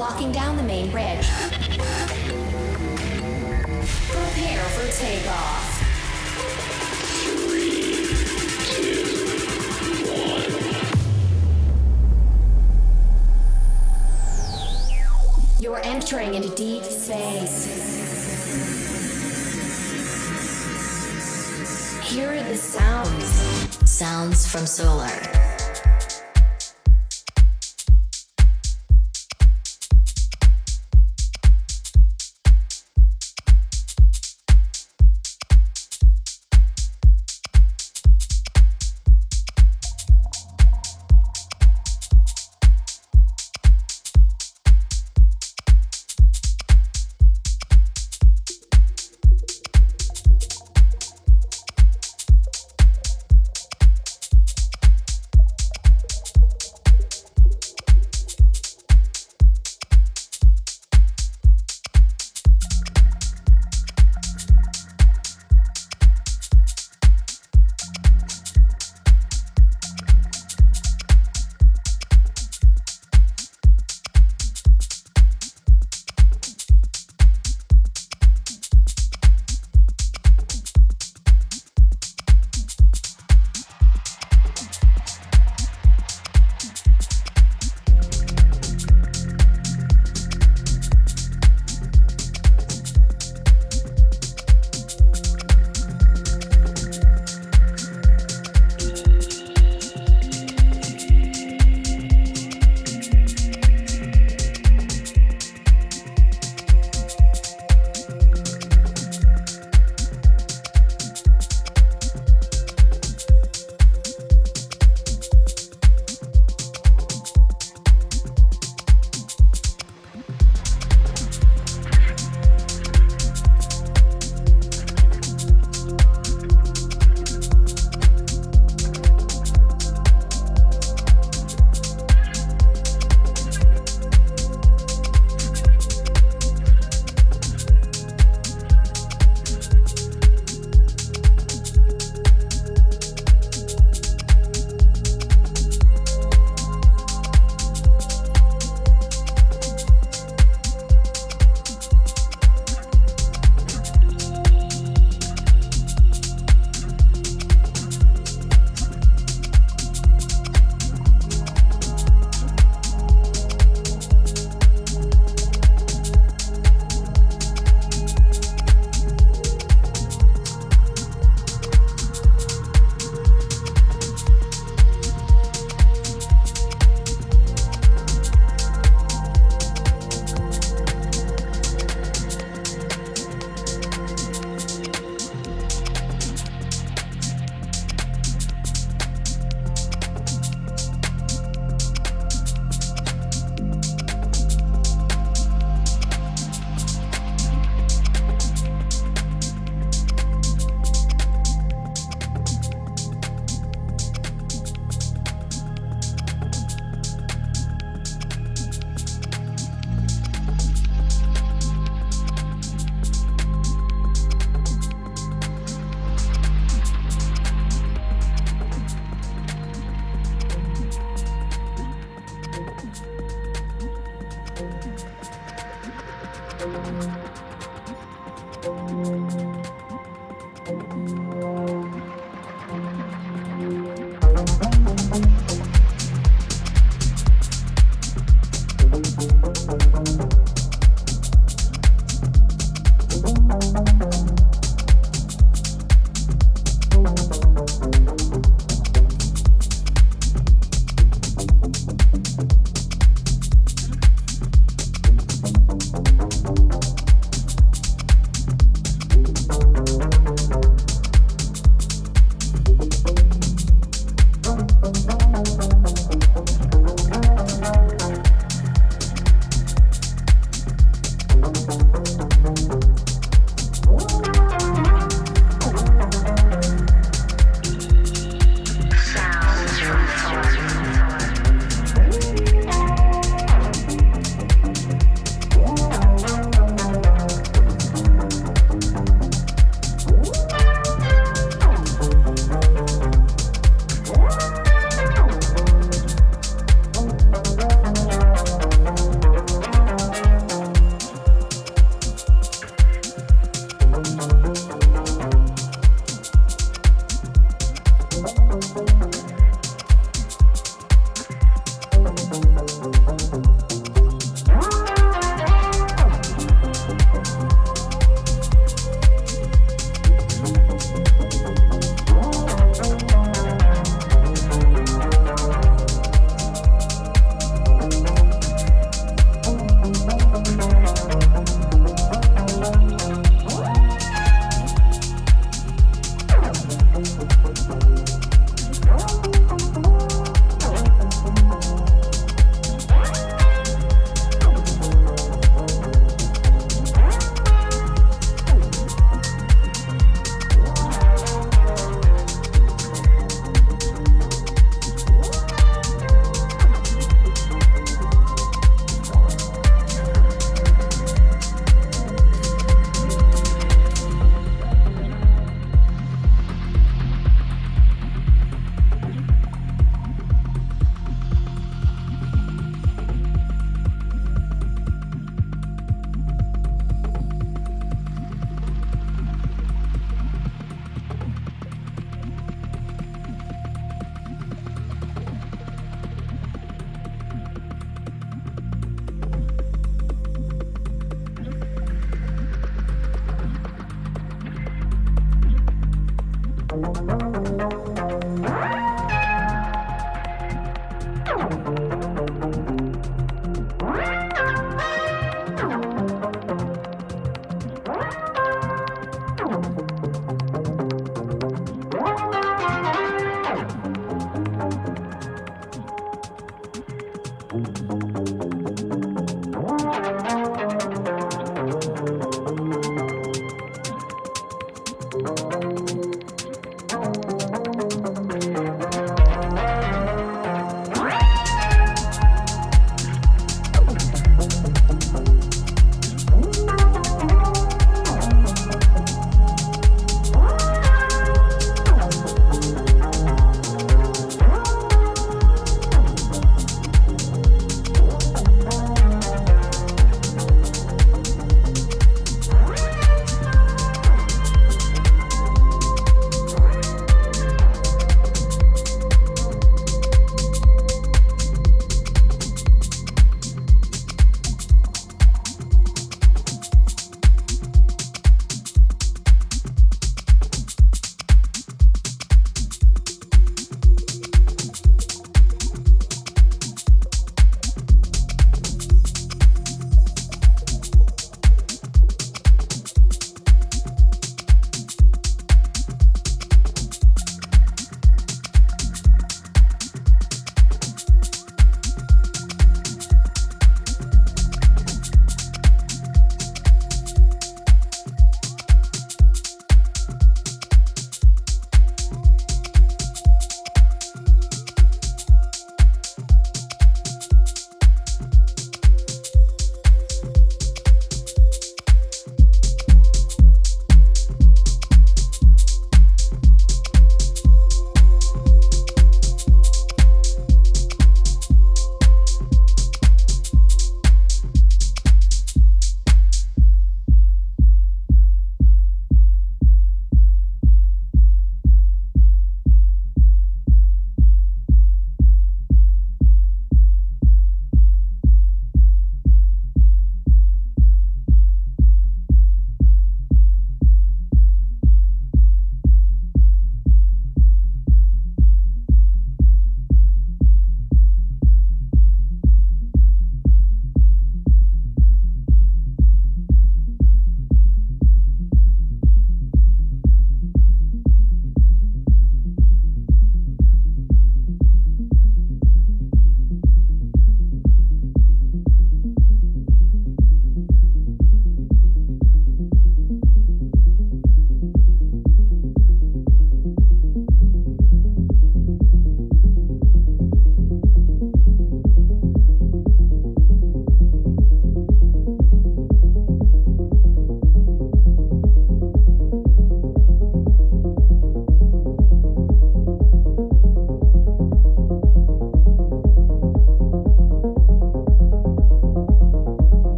locking down the main bridge. Prepare for takeoff. You're entering into deep space. Hear the sounds. Sounds from solar.